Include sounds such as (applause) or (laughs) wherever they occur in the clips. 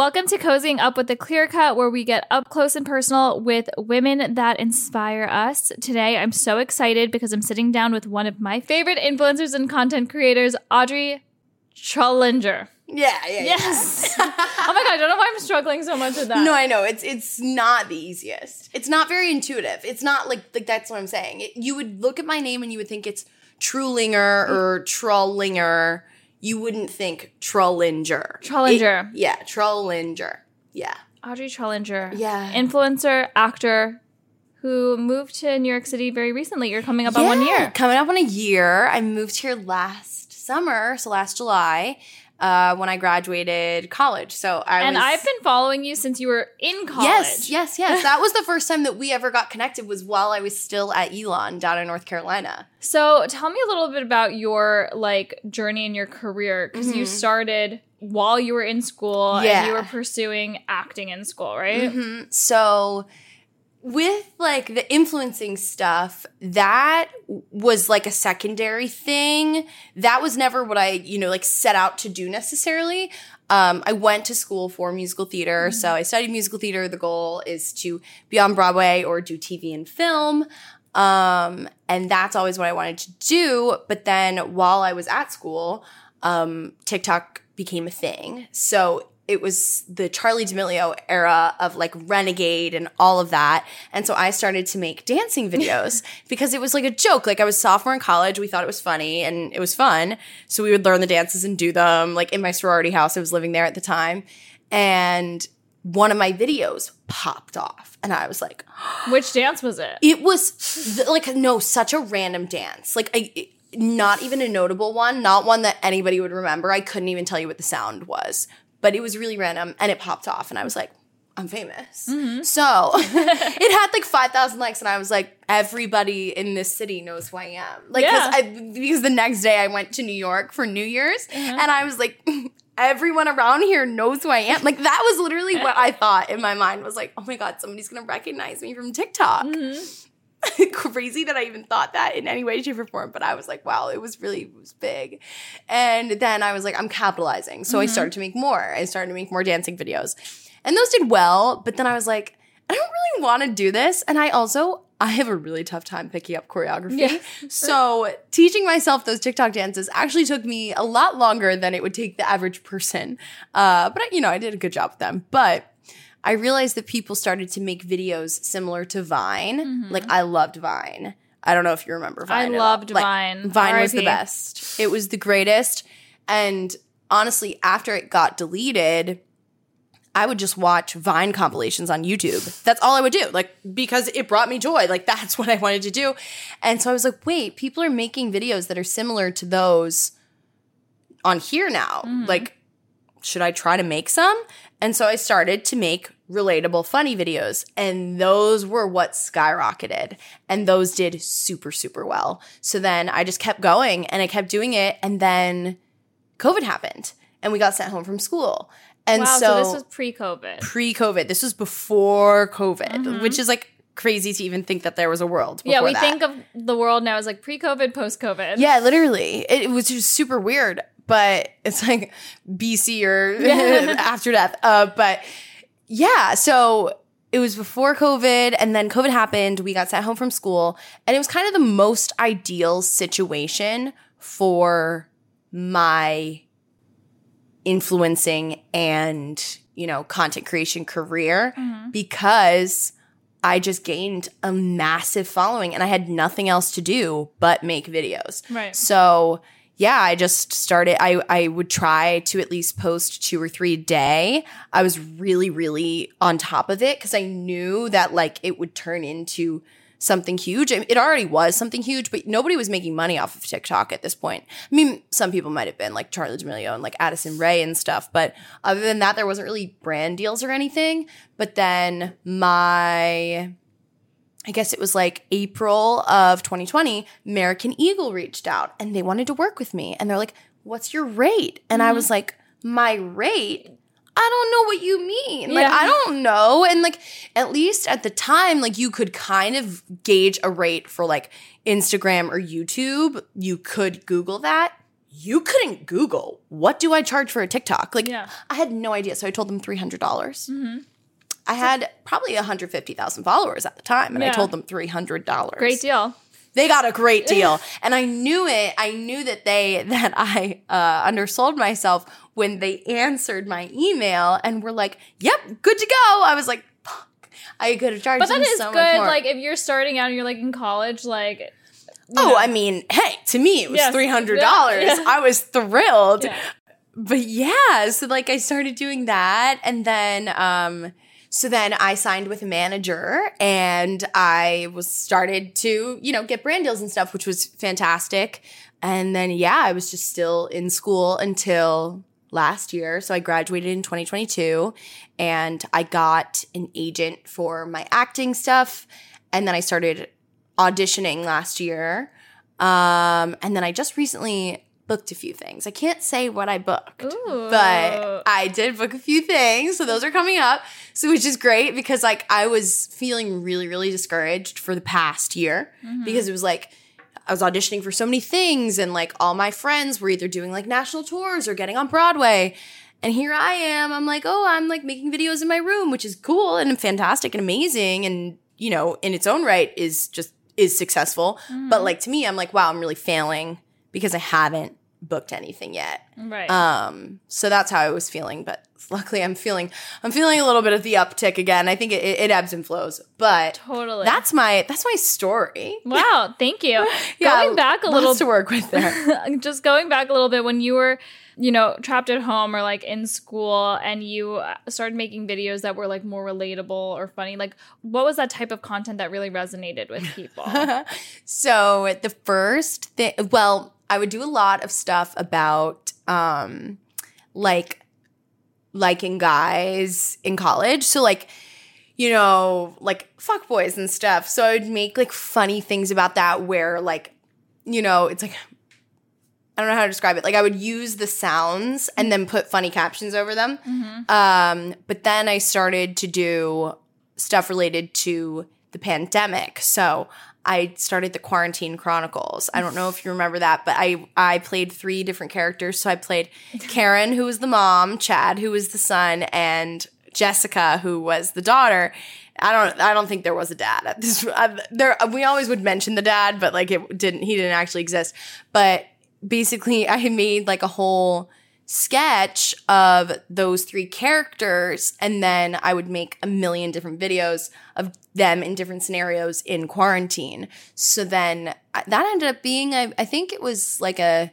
Welcome to Cozying Up with the Clear Cut, where we get up close and personal with women that inspire us. Today, I'm so excited because I'm sitting down with one of my favorite influencers and content creators, Audrey Trullinger. Yeah, yeah, Yes. (laughs) oh my god, I don't know why I'm struggling so much with that. No, I know it's it's not the easiest. It's not very intuitive. It's not like like that's what I'm saying. It, you would look at my name and you would think it's Trulinger mm. or Trollinger. You wouldn't think Trollinger. Trollinger. It- yeah, Trollinger. Yeah. Audrey Trullinger. Yeah. Influencer, actor, who moved to New York City very recently. You're coming up on one year. Coming up on a year. I moved here last summer, so last July, uh, when I graduated college. So I And was, I've been following you since you were in college. Yes, yes, yes. (laughs) That was the first time that we ever got connected was while I was still at Elon down in North Carolina. So tell me a little bit about your like journey in your career because you started while you were in school and you were pursuing acting in school, right? Mhm. So with like the influencing stuff, that was like a secondary thing. That was never what I, you know, like set out to do necessarily. Um, I went to school for musical theater. So I studied musical theater. The goal is to be on Broadway or do TV and film. Um, and that's always what I wanted to do. But then while I was at school, um, TikTok became a thing. So it was the Charli D'Amelio era of like Renegade and all of that. And so I started to make dancing (laughs) videos because it was like a joke. Like I was sophomore in college. We thought it was funny and it was fun. So we would learn the dances and do them like in my sorority house. I was living there at the time. And one of my videos popped off. And I was like, (gasps) Which dance was it? it was th- like no, such a random dance. Like I, it- not even a notable one, not one that anybody would remember. I couldn't even tell you what the sound was, but it was really random and it popped off, and I was like. I'm famous. Mm-hmm. So (laughs) (laughs) it had like 5,000 likes, and I was like, everybody in this city knows who I am. Like, Yeah. I, because the next day I went to New York for New Year's, Uh-huh. and I was like, (laughs) everyone around here knows who I am. Like, that was literally what I thought in my mind was like, oh my God, somebody's gonna recognize me from TikTok (laughs) crazy that I even thought that in any way, shape, or form. But I was like, wow, it was really it was big. And then I was like, I'm capitalizing. So I started to make more. I started to make more dancing videos. And those did well, but then I was like, I don't really want to do this. And I also I have a really tough time picking up choreography. Yeah. (laughs) So teaching myself those TikTok dances actually took me a lot longer than it would take the average person. Uh, but you know, I did a good job with them. But I realized that people started to make videos similar to Vine. Like I loved Vine. I don't know if you remember Mm-hmm. I Vine. all. loved Like, Vine. Vine was the best. It was the greatest. And honestly, after it got deleted, I would just watch Vine compilations on YouTube. That's all I would do. Like because it brought me joy. Like (laughs) that's what I wanted to do. And so I was like, wait, people are making videos that are similar to those on here now. Like should I try to make some? And so I started to make relatable, funny videos. And those were what skyrocketed. And those did super, super well. So then I just kept going and I kept doing it. And then COVID happened and we got sent home from school. And wow, so, so, this was pre-COVID. pre COVID, this was before COVID, mm-hmm. which is like crazy to even think that there was a world. yeah, we that. think of the world now as like pre-COVID, post-COVID. Yeah, literally. It, it was just super weird, but it's like BC or (laughs) (laughs) after death. Uh, but yeah, so it was before COVID, and then COVID happened. We got sent home from school, and it was kind of the most ideal situation for my influencing and you know content creation career because I just gained a massive following and I had nothing else to do but make videos. Right. So yeah, I just started I I would try to at least post two or three a day. I was really really on top of it cuz I knew that like it would turn into something huge. It already was something huge, but nobody was making money off of TikTok at this point. I mean, some people might have been like Charli D'Amelio and like Addison Rae and stuff, but other than that, there wasn't really brand deals or anything. But then my I guess it was like April of 2020, American Eagle reached out and they wanted to work with me. And they're like, What's your rate? And I mm-hmm. was like, My rate? I don't know what you mean. Like, Yeah. I don't know. And like, at least at the time, like, you could kind of gauge a rate for like Instagram or YouTube. You could Google that. you couldn't Google what do I charge for a TikTok? Like Yeah. I had no idea. So I told them three dollars. Mm-hmm. I had probably 150,000 followers at the time, and I told them $300. Great deal. They got a great (laughs) deal. and I knew it. I knew that they, (laughs) that I uh, undersold myself when they answered my email and were like, yep, good to go. I was like, fuck. I could have charged But that them is so good. Like if you're starting out and you're like in college, like oh, know. I mean, hey, to me, it was Yes. $300. Yeah, yeah. I was thrilled. Yeah. but yeah, so like I started doing that and then um so then I signed with a manager and I was started to, you know, get brand deals and stuff, which was fantastic. And then yeah, I was just still in school until last year. So I graduated in 2022 and I got an agent for my acting stuff and then I started auditioning last year. Um and then I just recently booked a few things. I can't say what I booked Ooh. but I did book a few things, so those are coming up. So which is great because like I was feeling really really discouraged for the past year mm-hmm. because it was like I was auditioning for so many things and like all my friends were either doing like national tours or getting on Broadway. And here I am. I'm like, "Oh, I'm like making videos in my room, which is cool and fantastic and amazing and, you know, in its own right is just is successful." But mm-hmm. like to me, I'm like, "Wow, I'm really failing because I haven't booked anything yet." right. Um, so that's how I was feeling, but luckily I'm feeling I'm feeling a little bit of the uptick again. I think it, it, ebbs and flows, but totally. that's my that's my story. (laughs) wow. Thank you. Yeah, Going back a little to work with there. (laughs) just going back a little bit when you were you know trapped at home or like in school and you uh, started making videos that were like more relatable or funny like what was that type of content that really resonated with people (laughs) so the first thing, well, I would do a lot of stuff about um, like liking guys in college. So like you know, like fuck boys and stuff. So I would make like funny things about that where like, you know, it's like I don't know how to describe it. Like I would use the sounds and then put funny captions over them. Um, but then I started to do stuff related to the pandemic. So I started the Quarantine Chronicles. I don't know if you remember that, but I I played three different characters. So I played (laughs) Karen, who was the mom, Chad, who was the son, and Jessica, who was the daughter. I don't I don't think there was a dad at this. Uh, there we always would mention the dad, but like it didn't he didn't actually exist. But basically, I made like a whole sketch of those three characters and then I would make a million different videos of them in different scenarios in quarantine. So then that ended up being I, I think it was like a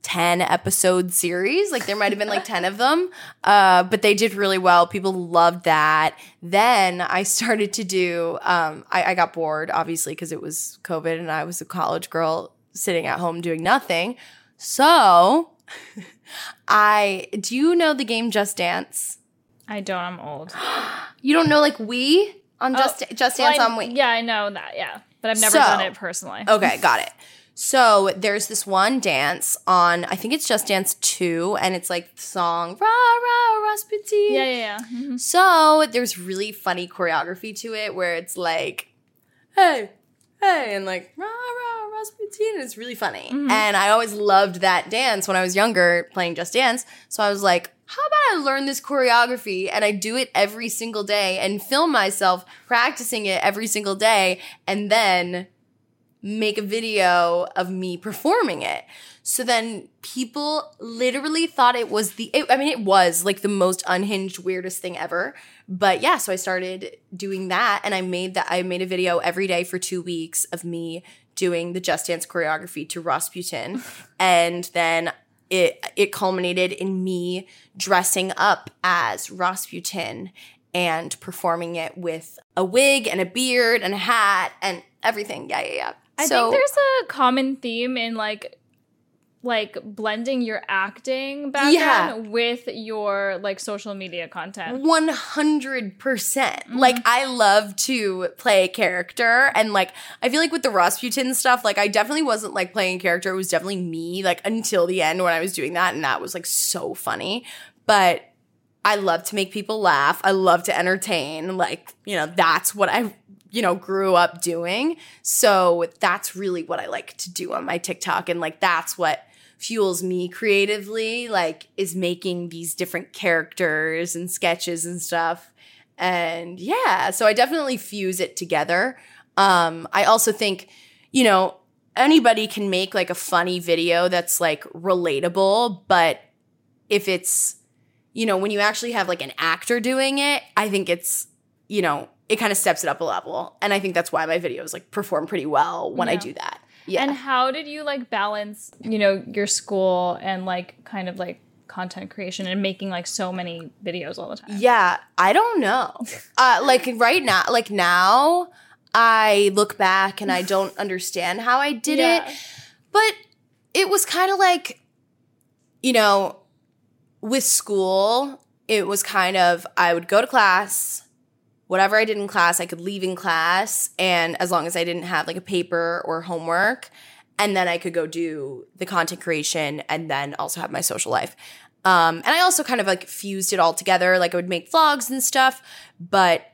10 episode series. Like there might have been like 10 of them. Uh, but they did really well. People loved that. Then I started to do, um, I, I got bored obviously because it was COVID and I was a college girl sitting at home doing nothing. So (laughs) I, do you know the game Just Dance? i don't i'm old (gasps) You don't know like we on Just, Just Dance Well, I- on Wii? yeah i know that yeah but i've never So- done it personally (laughs) Okay, got it. So there's this one dance on, I think it's Just Dance 2, and it's like the song, Rah, Rah, Rasputin. yeah yeah yeah Mhm. So there's really funny choreography to it where it's like, hey, hey, and like, rah, rah, Rasputin. And it's really funny. Mm-hmm. And I always loved that dance when I was younger playing Just Dance. So I was like, how about I learn this choreography and I do it every single day and film myself practicing it every single day and then make a video of me performing it. So then people literally thought it was the, it, I mean, it was like the most unhinged, weirdest thing ever. But yeah, so I started doing that and I made that, I made a video every day for two weeks of me doing the Just Dance choreography to Ross Rasputin. (laughs) and then it, it culminated in me dressing up as Ross Rasputin and performing it with a wig and a beard and a hat and everything. Yeah, yeah, yeah. i So- think there's a common theme in like like blending your acting background Yeah. with your like social media content 100%. percent mm-hmm. Like, I love to play a character. And, like, I feel like with the Rasputin stuff, like, I definitely wasn't like playing a character. It was definitely me, like, until the end when I was doing that. And that was like so funny. But I love to make people laugh. I love to entertain. Like, you know, that's what I, you know, grew up doing. So that's really what I like to do on my TikTok. And, like, that's what fuels me creatively, like is making these different characters and sketches and stuff. And yeah, so I definitely fuse it together. Um, I also think, you know, anybody can make like a funny video that's like relatable, but if it's, you know, when you actually have like an actor doing it, I think it's, you know, it kind of steps it up a level. And I think that's why my videos like perform pretty well when I do that. Yeah. And how did you like balance, you know, your school and like kind of like content creation and making like so many videos all the time? Yeah, I don't know. (laughs) uh, like right now, like now, I look back and I (laughs) don't understand how I did Yeah. it, but it was kind of like, you know, with school, it was kind of I would go to class. Whatever I did in class, I could leave in class, and as long as I didn't have like a paper or homework, and then I could go do the content creation and then also have my social life. Um, and I also kind of like fused it all together. Like I would make vlogs and stuff, but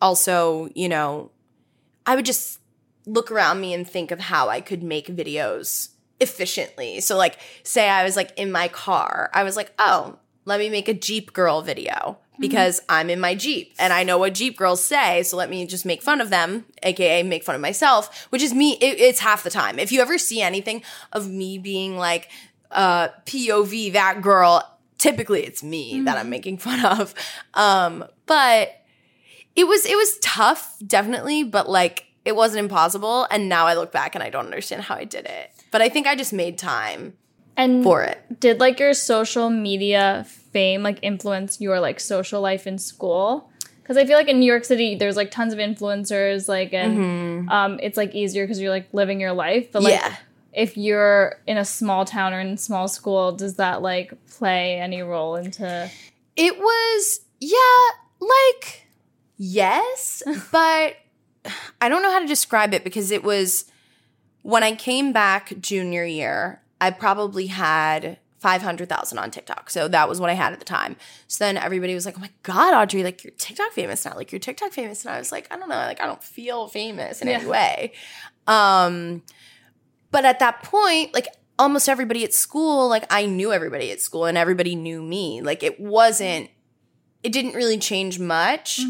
also, you know, I would just look around me and think of how I could make videos efficiently. So, like, say I was like in my car, I was like, oh, let me make a Jeep girl video because I'm in my Jeep and I know what Jeep girls say. So let me just make fun of them, aka make fun of myself, which is me. It, it's half the time. If you ever see anything of me being like, uh, POV, that girl, typically it's me that I'm making fun of. Um, but it was, it was tough, definitely, but like, it wasn't impossible. And now I look back and I don't understand how I did it. But I think I just made time And for it. did like your social media fame like influence your like social life in school? Because I feel like in New York City, there's like tons of influencers, like, and um, it's like easier because you're like living your life. But like, yeah. if you're in a small town or in a small school, does that like play any role into? It was, yeah, like, yes, (laughs) but I don't know how to describe it because it was when I came back junior year, I probably had 500,000 on TikTok. So that was what I had at the time. So then everybody was like, oh my God, Audrey, like you're TikTok famous now. Like you're TikTok famous. And I was like, I don't know. Like I don't feel famous in any way. Um, but at that point, like almost everybody at school, like I knew everybody at school and everybody knew me. Like it wasn't, it didn't really change much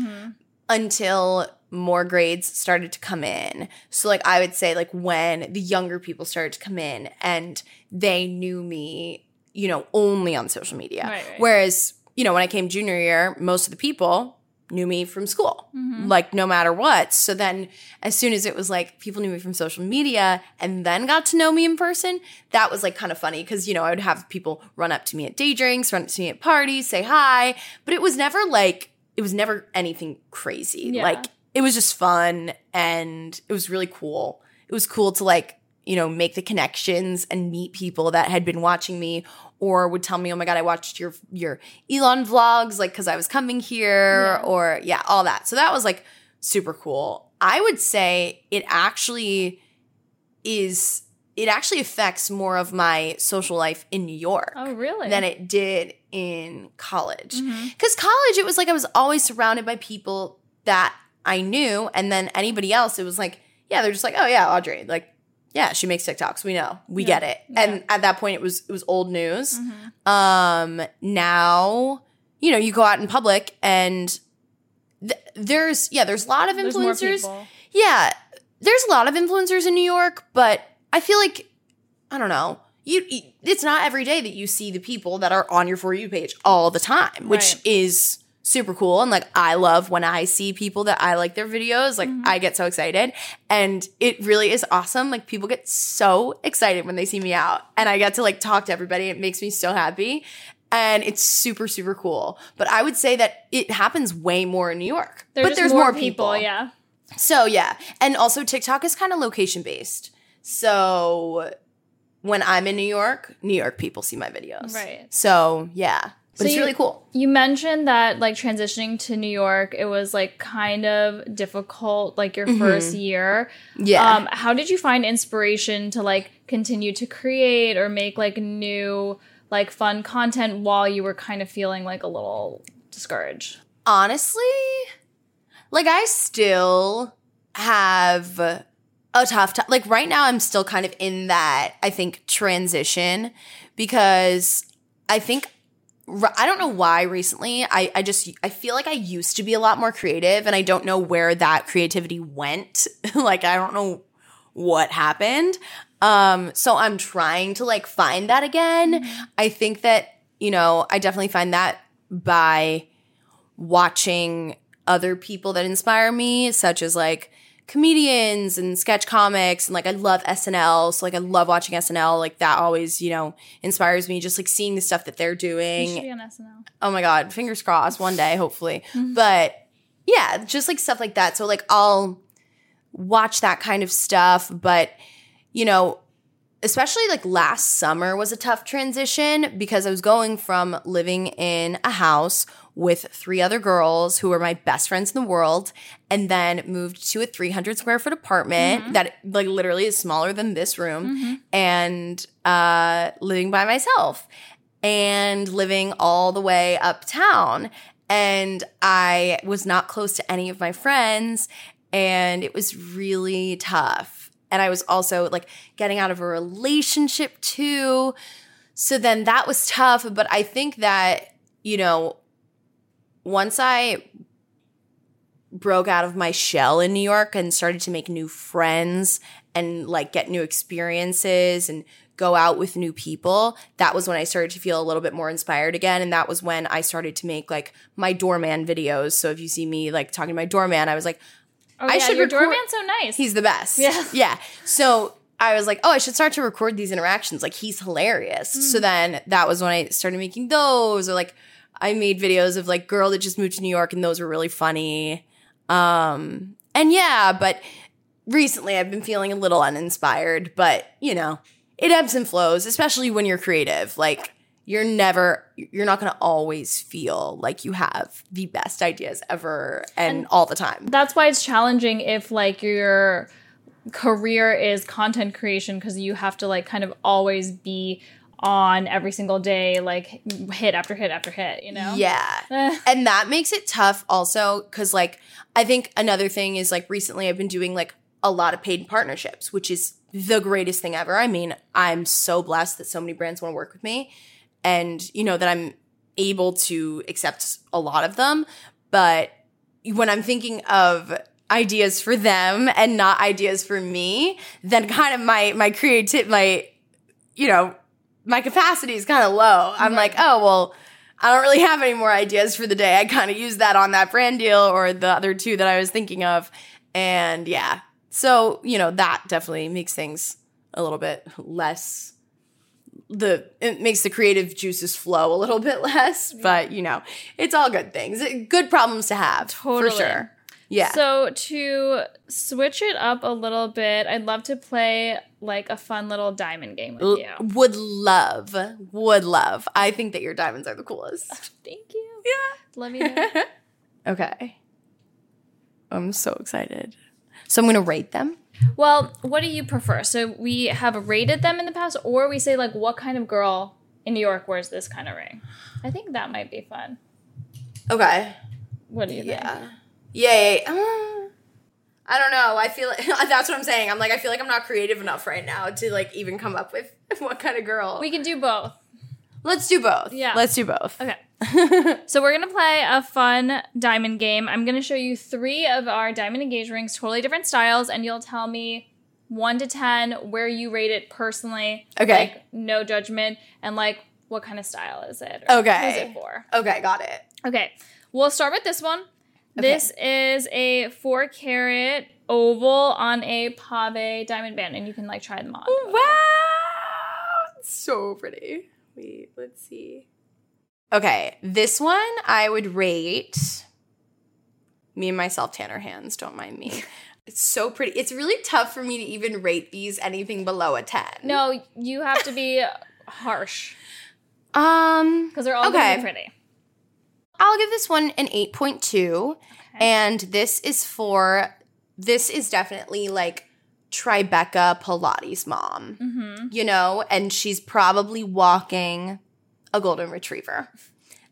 until more grades started to come in. So like I would say like when the younger people started to come in and they knew me, you know, only on social media. Right, right. Whereas, you know, when I came junior year, most of the people knew me from school. Mm-hmm. Like no matter what. So then as soon as it was like people knew me from social media and then got to know me in person, that was like kind of funny because you know, I would have people run up to me at day drinks, run up to me at parties, say hi, but it was never like it was never anything crazy. Yeah. Like it was just fun and it was really cool. It was cool to like, you know, make the connections and meet people that had been watching me or would tell me, "Oh my god, I watched your your Elon vlogs like cuz I was coming here" Yeah. or yeah, all that. So that was like super cool. I would say it actually is it actually affects more of my social life in New York Oh, really? than it did in college. Mhm. Because college, it was like I was always surrounded by people that I knew, and then anybody else, it was like, yeah, they're just like, oh yeah, Audrey, like, yeah, she makes TikToks. We know, we Yeah. get it. Yeah. And at that point, it was it was old news. Mhm. Um, now, you know, you go out in public, and th- there's yeah, there's a lot of influencers. Yeah, there's a lot of influencers in New York, but I feel like I don't know. You, it's not every day that you see the people that are on your for you page all the time, which Right. is super cool. And like I love when I see people that I like their videos, like mm-hmm. I get so excited. And it really is awesome. Like people get so excited when they see me out and I get to like talk to everybody. It makes me so happy. And it's super, super cool. But I would say that it happens way more in New York. There's but there's more, more people, people. Yeah. So yeah, and also TikTok is kind of location based. So when I'm in New York, New York people see my videos. Right. So yeah, but So it's you- really cool. You mentioned that like transitioning to New York, it was like kind of difficult, like your first year. Mm-hmm. Yeah. Um, how did you find inspiration to like continue to create or make like new, like fun content while you were kind of feeling like a little discouraged? Honestly, like I still have a tough time. Like right now, I'm still kind of in that, I think, transition because I think, I don't know why recently. I, I just, I feel like I used to be a lot more creative and I don't know where that creativity went. (laughs) like, I don't know what happened. Um, so I'm trying to like find that again. I think that, you know, I definitely find that by watching other people that inspire me, such as like comedians and sketch comics and like I love SNL. So like I love watching SNL. Like that always, you know, inspires me just like seeing the stuff that they're doing. be on SNL. Oh my god, fingers crossed one day, hopefully. Mm-hmm. But yeah, just like stuff like that. So like I'll watch that kind of stuff, but you know, especially like last summer was a tough transition because I was going from living in a house with three other girls who were my best friends in the world and then moved to a 300 square foot apartment that like literally is smaller than this room and uh living by myself and living all the way uptown and I was not close to any of my friends and it was really tough. And I was also like getting out of a relationship too. So then that was tough, but I think that, you know, once I broke out of my shell in New York and started to make new friends and like get new experiences and go out with new people, that was when I started to feel a little bit more inspired again. And that was when I started to make like my doorman videos. So if you see me like talking to my doorman, I was like, Oh, I yeah, should your record- doorman's so nice. He's the best. Yeah. (laughs) Yeah. So I was like, oh, I should start to record these interactions. Like he's hilarious. Mm. So then that was when I started making those or like I made videos of like girl that just moved to New York and those were really funny. Um and yeah, but recently I've been feeling a little uninspired, but you know, it ebbs and flows, especially when you're creative. Like you're never you're not going to always feel like you have the best ideas ever and all the time. That's why it's challenging if like your career is content creation because you have to like kind of always be on every single day, like hit after hit after hit, you know? Yeah. Eh. and that makes it tough also because like i think another thing is like recently i've been doing like a lot of paid partnerships which is the greatest thing ever i mean i'm so blessed that so many brands want to work with me and you know that i'm able to accept a lot of them but when i'm thinking of ideas for them and not ideas for me then kind of my my creative my you know my capacity is kind of low i'm like oh well I don't really have any more ideas for the day. I kind of used that on that brand deal or the other two that I was thinking of. And yeah. So, you know, that definitely makes things a little bit less the it makes the creative juices flow a little (laughs) bit less, but you know, it's all good things. Good problems to have Totally. for sure. Yeah. So to switch it up a little bit, I'd love to play like a fun little diamond game with you. would love, would love. I think that your diamonds are the coolest. (laughs) Thank you. Yeah. Love you. know. (laughs) Okay. I'm so excited. So I'm going to rate them. well, what do you prefer? So we have rated them in the past, or we say like, what kind of girl in New York wears this kind of ring? I think that might be fun. Okay. What do you think? Yeah. Yeah. yeah, yeah. Uh, I don't know. I feel like (laughs) that's what I'm saying. I'm like, I feel like I'm not creative enough right now to like even come up with (laughs) what kind of girl. We can do both. Let's do both. Yeah. Let's do both. Okay. (laughs) So we're gonna play a fun diamond game. I'm gonna show you three of our diamond engagement rings, totally different styles, and you'll tell me one to ten where you rate it personally. Okay. Like no judgment, and like what kind of style is it? Okay. Who's it for? Okay, got it. Okay. We'll start with this one. Okay. This is a four carat oval on a pave diamond band, and you can like try them on. Wow. It's so pretty. Wait, let's see. Okay, this one I would rate me and myself Tanner hands, don't mind me. (laughs) It's so pretty. It's really tough for me to even rate these anything below a 10. No, you have to be harsh Um because they're all Okay. gonna be pretty. I'll give this one an 8.2. And this is for, this is definitely like Tribeca Pilates mom, Mm-hmm. you know? And she's probably walking a golden retriever.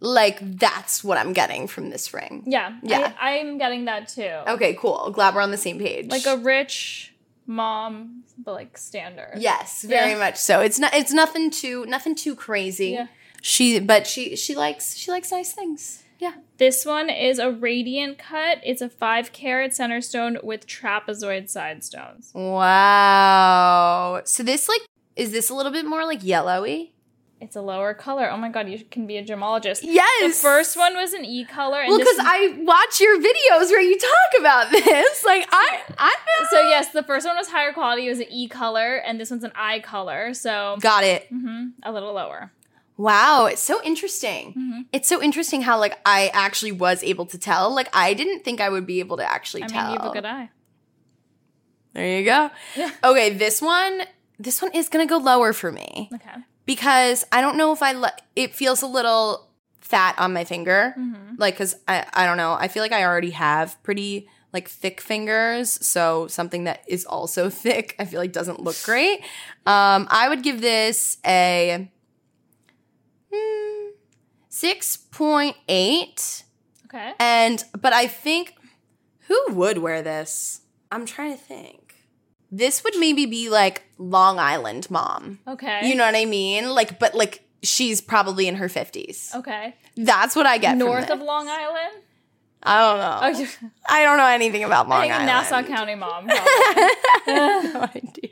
Like, that's what I'm getting from this ring. Yeah, Yeah. I, I'm getting that too. Okay, cool. Glad we're on the same page. Like a rich mom, but like standard. Yes, very Yeah. much so. It's not it's nothing too nothing too crazy. Yeah. She but she she likes she likes nice things. Yeah. This one is a radiant cut. It's a five carat center stone with trapezoid side stones. Wow. So this like is this a little bit more like yellowy? It's a lower color. Oh my god, you can be a gemologist. Yes. The first one was an E color. And Well, because I watch your videos where you talk about this. (laughs) Like I I so yes, the first one was higher quality. It was an E color, and this one's an I color. So got it. mhm, a little lower. Wow, it's so interesting. Mhm. It's so interesting how like I actually was able to tell. Like I didn't think I would be able to actually I tell. mean, you have a good eye. There you go. Yeah. Okay, this one this one is going to go lower for me Okay. because I don't know if I it feels a little fat on my finger. hmm Like cuz I I don't know. I feel like I already have pretty like thick fingers, so something that is also (laughs) thick I feel like doesn't look great. Um I would give this a hmm, 6.8 Okay. and but I think who would wear this? I'm trying to think. This would maybe be like Long Island mom. Okay. You know what I mean? Like but like she's probably in her 50s. Okay. That's what I get North of Long Island. I don't know. Oh, I don't know anything about Long I think Island. Nassau County mom. (laughs) (laughs) no idea.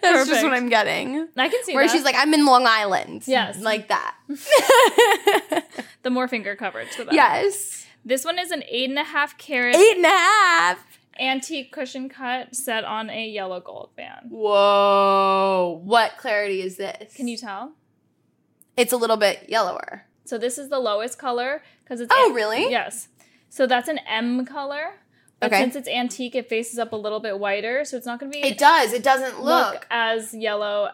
That's just what I'm getting. I can see Where that. she's like, I'm in Long Island. Yes. Like that. (laughs) the more finger coverage for that. yes. This one is an eight and a half carat Eight and a half. antique cushion cut set on a yellow gold band. Whoa. What clarity is this? Can you tell? It's a little bit yellower. So this is the lowest color because it's Oh, an- really? Yes. So that's an M color. But Okay. since it's antique, it faces up a little bit whiter, so it's not going to be It does. It doesn't look, look. as yellow.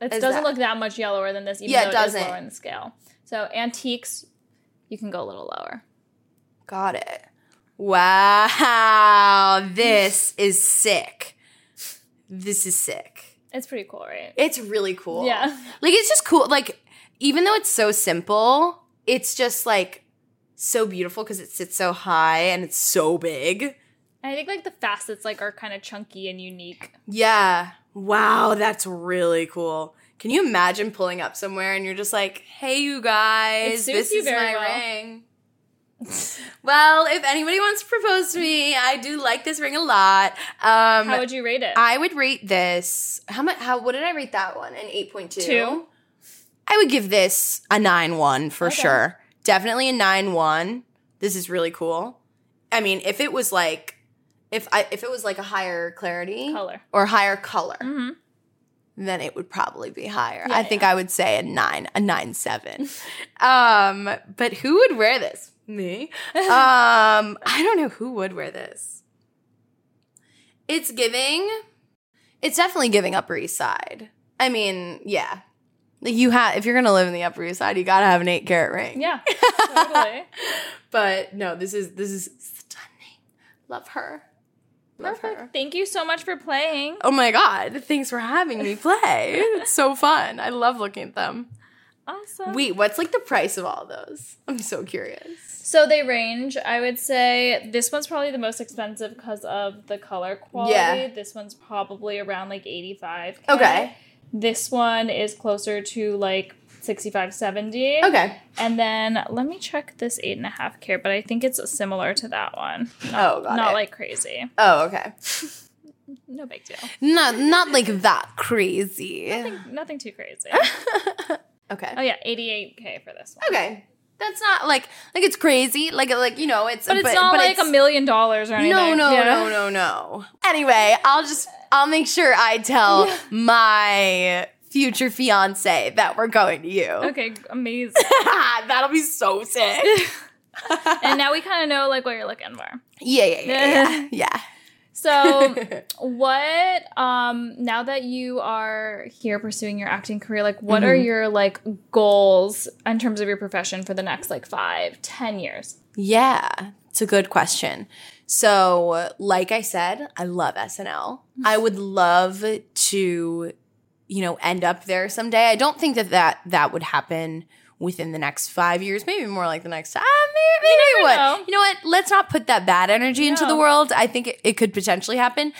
It doesn't that. look that much yellower than this, even Yeah, though it it is doesn't. lower in the scale. So antiques, you can go a little lower. Got it. Wow. This (laughs) is sick. This is sick. It's pretty cool, right? It's really cool. Yeah. Like it's just cool. Like even though it's so simple, it's just like so beautiful because it sits so high and it's so big. And I think like the facets like are kind of chunky and unique. Yeah. Wow, that's really cool. Can you imagine pulling up somewhere and you're just like, "Hey, you guys, this you is my well." ring." (laughs) well, if anybody wants to propose to me, I do like this ring a lot. Um, How would you rate it? I would rate this. How much? How? What did I rate that one? An eight point two. Two. I would give this a nine one for Okay. sure. Definitely a nine one. This is really cool. I mean, if it was like, if I if it was like a higher clarity Color. or higher color, hmm then it would probably be higher. Yeah, I think yeah. I would say a nine, a nine seven. (laughs) um, but who would wear this? Me. (laughs) Um, I don't know who would wear this. It's giving. It's definitely giving Upper East Side. I mean, yeah. Like you have, if you're gonna live in the Upper East Side, you gotta have an eight carat ring. Yeah, (laughs) totally. but no, this is this is stunning. Love her. Love her. Perfect. Thank you so much for playing. Oh my god! Thanks for having me play. it's so (laughs) fun. I love looking at them. Awesome. Wait, what's like the price of all those? I'm so curious. So they range. I would say this one's probably the most expensive because of the color quality. Yeah. This one's probably around like 85. Okay. This one is closer to like 65, 70. Okay. And then let me check this eight and a half carat, but I think it's similar to that one. Oh, got Not it. like crazy. Oh, okay. (laughs) No big deal. Not not like that crazy. Nothing, nothing too crazy. (laughs) okay. Oh yeah, 88k for this one. Okay. That's not like like it's crazy. Like like you know it's But it's not like a million dollars or anything. No, no, Yeah. no, no, no. Anyway, I'll just I'll make sure I tell (laughs) my future fiance that we're going to you. (laughs) Okay, amazing. That'll be so sick. (laughs) and now we kind of know like what you're looking for. yeah, yeah, yeah, yeah. (laughs) yeah. So, what um now that you are here pursuing your acting career, like what are Mhm. your like goals in terms of your profession for the next like five, ten years? yeah, it's a good question. So, like I said, I love SNL. I would love to, you know, end up there someday. I don't think that that, that would happen within the next five years, maybe more like the next, ah, maybe, maybe never would. know. You know what? Let's not put that bad energy into the world. I think it, it could potentially happen.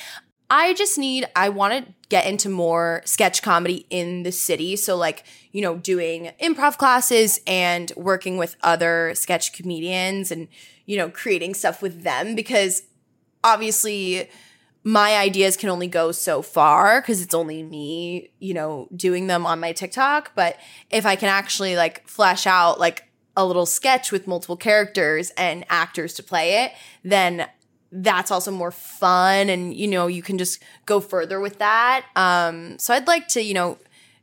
I just need, I want to get into more sketch comedy in the city. So, like, you know, doing improv classes and working with other sketch comedians and, you know, creating stuff with them because obviously my ideas can only go so far because it's only me, you know, doing them on my TikTok. But if I can actually like flesh out like a little sketch with multiple characters and actors to play it, then that's also more fun and you know you can just go further with that. Um so i'd like to you know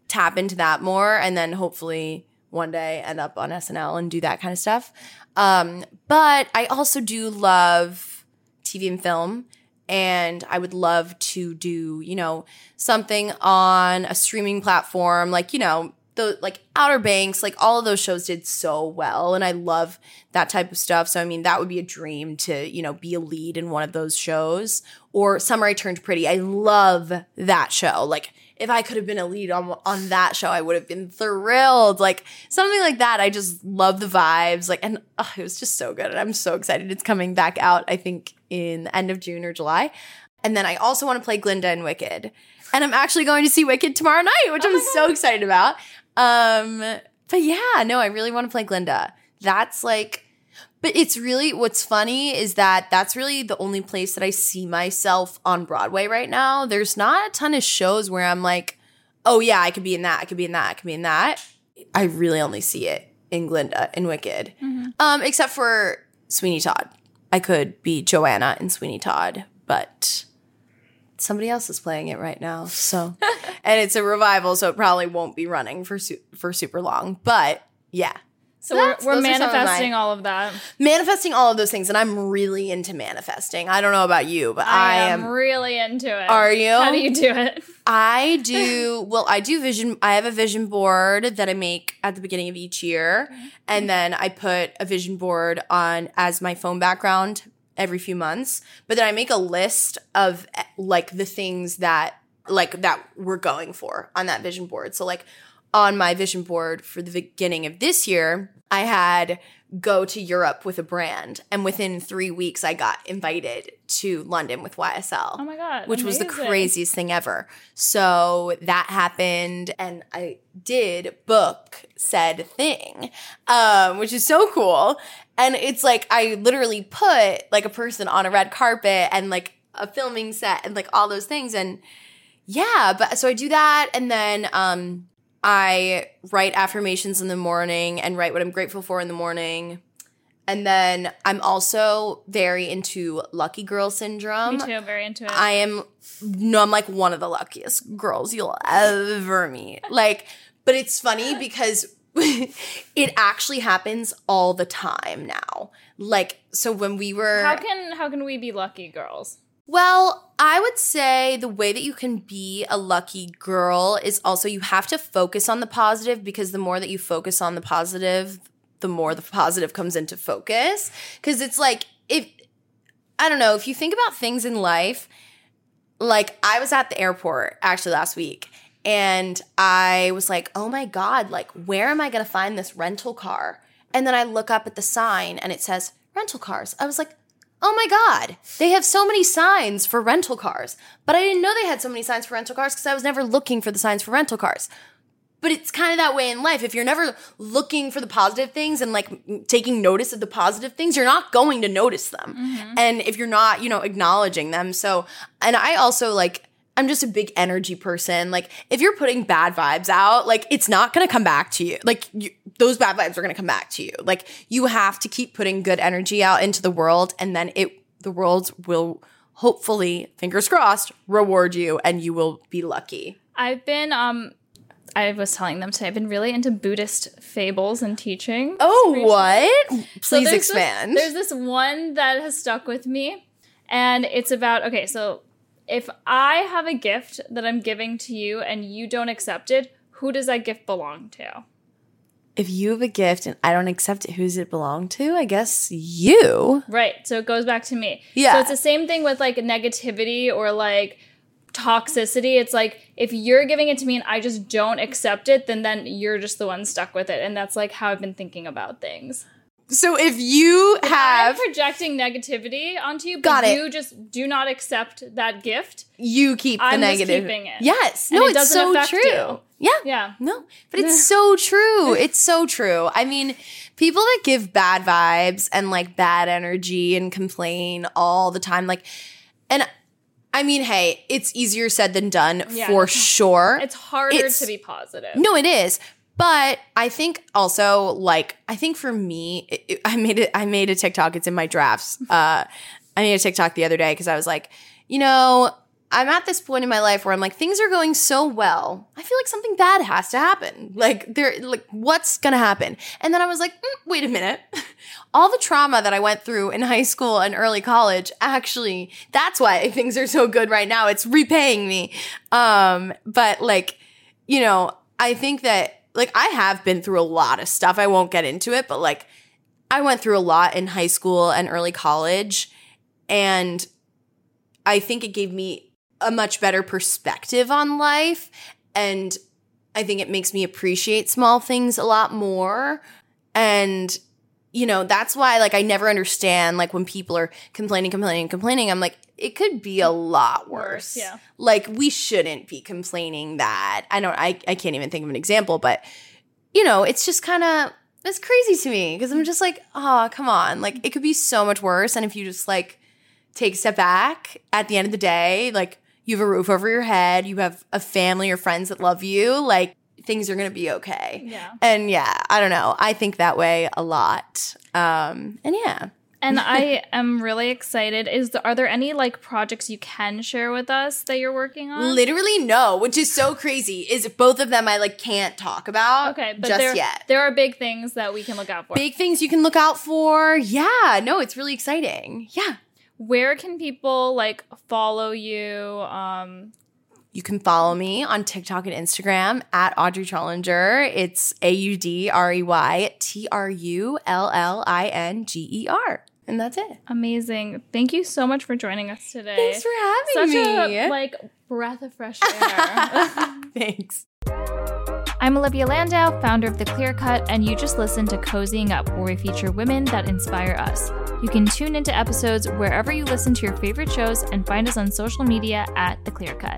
tap into that more and then hopefully one day end up on snl and do that kind of stuff. Um but i also do love tv and film and i would love to do you know something on a streaming platform like you know the like Outer Banks, like all of those shows did so well, and I love that type of stuff. So I mean, that would be a dream to you know be a lead in one of those shows. Or Summer I Turned Pretty, I love that show. Like if I could have been a lead on on that show, I would have been thrilled. Like something like that. I just love the vibes. Like and oh, it was just so good, and I'm so excited. It's coming back out. I think in the end of June or July. And then I also want to play Glinda in Wicked. And I'm actually going to see Wicked tomorrow night, which oh I'm so excited about. Um, but yeah, no, I really want to play Glinda. That's like, but it's really what's funny is that that's really the only place that I see myself on Broadway right now. There's not a ton of shows where I'm like, oh yeah, I could be in that, I could be in that, I could be in that. I really only see it in Glinda in Wicked, mm-hmm. um, except for Sweeney Todd. I could be Joanna in Sweeney Todd, but somebody else is playing it right now. So, (laughs) and it's a revival, so it probably won't be running for su- for super long. But yeah. So we're, we're manifesting all of that. Manifesting all of those things, and I'm really into manifesting. I don't know about you, but I, I am, am really into it. Are you? How do you do it? I do. (laughs) Well, I do vision. I have a vision board that I make at the beginning of each year, mm-hmm. and then I put a vision board on as my phone background every few months, but then I make a list of eh, like the things that like that we're going for on that vision board. So like on my vision board for the beginning of this year, I had go to Europe with a brand. And within three weeks, I got invited to London with YSL. Oh my God. Which amazing. was the craziest thing ever. So that happened. And I did book said thing, um, which is so cool. And it's like, I literally put like a person on a red carpet and like a filming set and like all those things. And yeah, but so I do that. And then, um, I write affirmations in the morning and write what I'm grateful for in the morning. And then I'm also very into lucky girl syndrome. Me too, very into it. I am no, I'm like one of the luckiest girls you'll ever meet. Like, but it's funny (gasps) because (laughs) it actually happens all the time now. Like, so when we were How can how can we be lucky girls? Well, I would say the way that you can be a lucky girl is also you have to focus on the positive because the more that you focus on the positive, the more the positive comes into focus. Because it's like, if, I don't know, if you think about things in life, like I was at the airport actually last week and I was like, oh my God, like, where am I going to find this rental car? And then I look up at the sign and it says rental cars. I was like, oh my God, they have so many signs for rental cars. But I didn't know they had so many signs for rental cars because I was never looking for the signs for rental cars. But it's kind of that way in life. If you're never looking for the positive things and like taking notice of the positive things, you're not going to notice them. Mm-hmm. And if you're not, you know, acknowledging them. So, and I also like, I'm just a big energy person. Like, if you're putting bad vibes out, like, it's not gonna come back to you. Like, you, those bad vibes are gonna come back to you. Like, you have to keep putting good energy out into the world, and then it, the world will hopefully, fingers crossed, reward you, and you will be lucky. I've been, um, I was telling them today, I've been really into Buddhist fables and teaching. Oh, what? Please so there's expand. This, there's this one that has stuck with me, and it's about okay, so if I have a gift that I'm giving to you and you don't accept it, who does that gift belong to? If you have a gift and I don't accept it, who does it belong to? I guess you. Right. So it goes back to me. Yeah. So it's the same thing with like negativity or like toxicity. It's like if you're giving it to me and I just don't accept it, then then you're just the one stuck with it. And that's like how I've been thinking about things. So if you have, I'm projecting negativity onto you, but Got it. you just do not accept that gift. you keep the I'm just negative. keeping it. Yes. And No, it it's so true. you. Yeah. Yeah. No, but it's so true. (laughs) It's so true. I mean, people that give bad vibes and like bad energy and complain all the time, like, and I mean, hey, it's easier said than done Yeah. for (laughs) sure. It's harder It's- to be positive. No, it is. But I think also like I think for me, it, it- I made it. I made a TikTok. It's in my drafts. (laughs) Uh, I made a TikTok the other day because I was like, you know, I'm at this point in my life where I'm like, things are going so well. I feel like something bad has to happen. Like there, like what's gonna happen? And then I was like, mm, wait a minute. (laughs) All the trauma that I went through in high school and early college, actually, that's why (laughs) things are so good right now. It's repaying me. Um, but like, you know, I think that like I have been through a lot of stuff. I won't get into it, but like I went through a lot in high school and early college and I think it gave me a much better perspective on life and I think it makes me appreciate small things a lot more and you know, that's why like I never understand like when people are complaining, complaining, complaining. I'm like, it could be a lot worse. Yeah. Like we shouldn't be complaining that. I don't I, I can't even think of an example, but you know, it's just kind of it's crazy to me because I'm just like, oh, come on. Like it could be so much worse. And if you just like take a step back at the end of the day, like you have a roof over your head, you have a family or friends that love you, like things are gonna be okay. Yeah. And yeah, I don't know. I think that way a lot. Um, and yeah. And (laughs) I am really excited. Is there, are there any like projects you can share with us that you're working on? Literally no, which is so crazy. Is both of them I like can't talk about okay, but just there, yet. there are big things that we can look out for. Big things you can look out for. Yeah, no, it's really exciting. Yeah. Where can people like follow you? Um, You can follow me on TikTok and Instagram at Audrey Trullinger. It's A U D R E Y T R U L L I N G E R. And that's it. amazing. Thank you so much for joining us today. Thanks for Such having me. a like breath of fresh air. (laughs) (laughs) Thanks. I'm Olivia Landau, founder of The Clear Cut, and you just listened to Cozying Up, where we feature women that inspire us. You can tune into episodes wherever you listen to your favorite shows and find us on social media at The Clear Cut.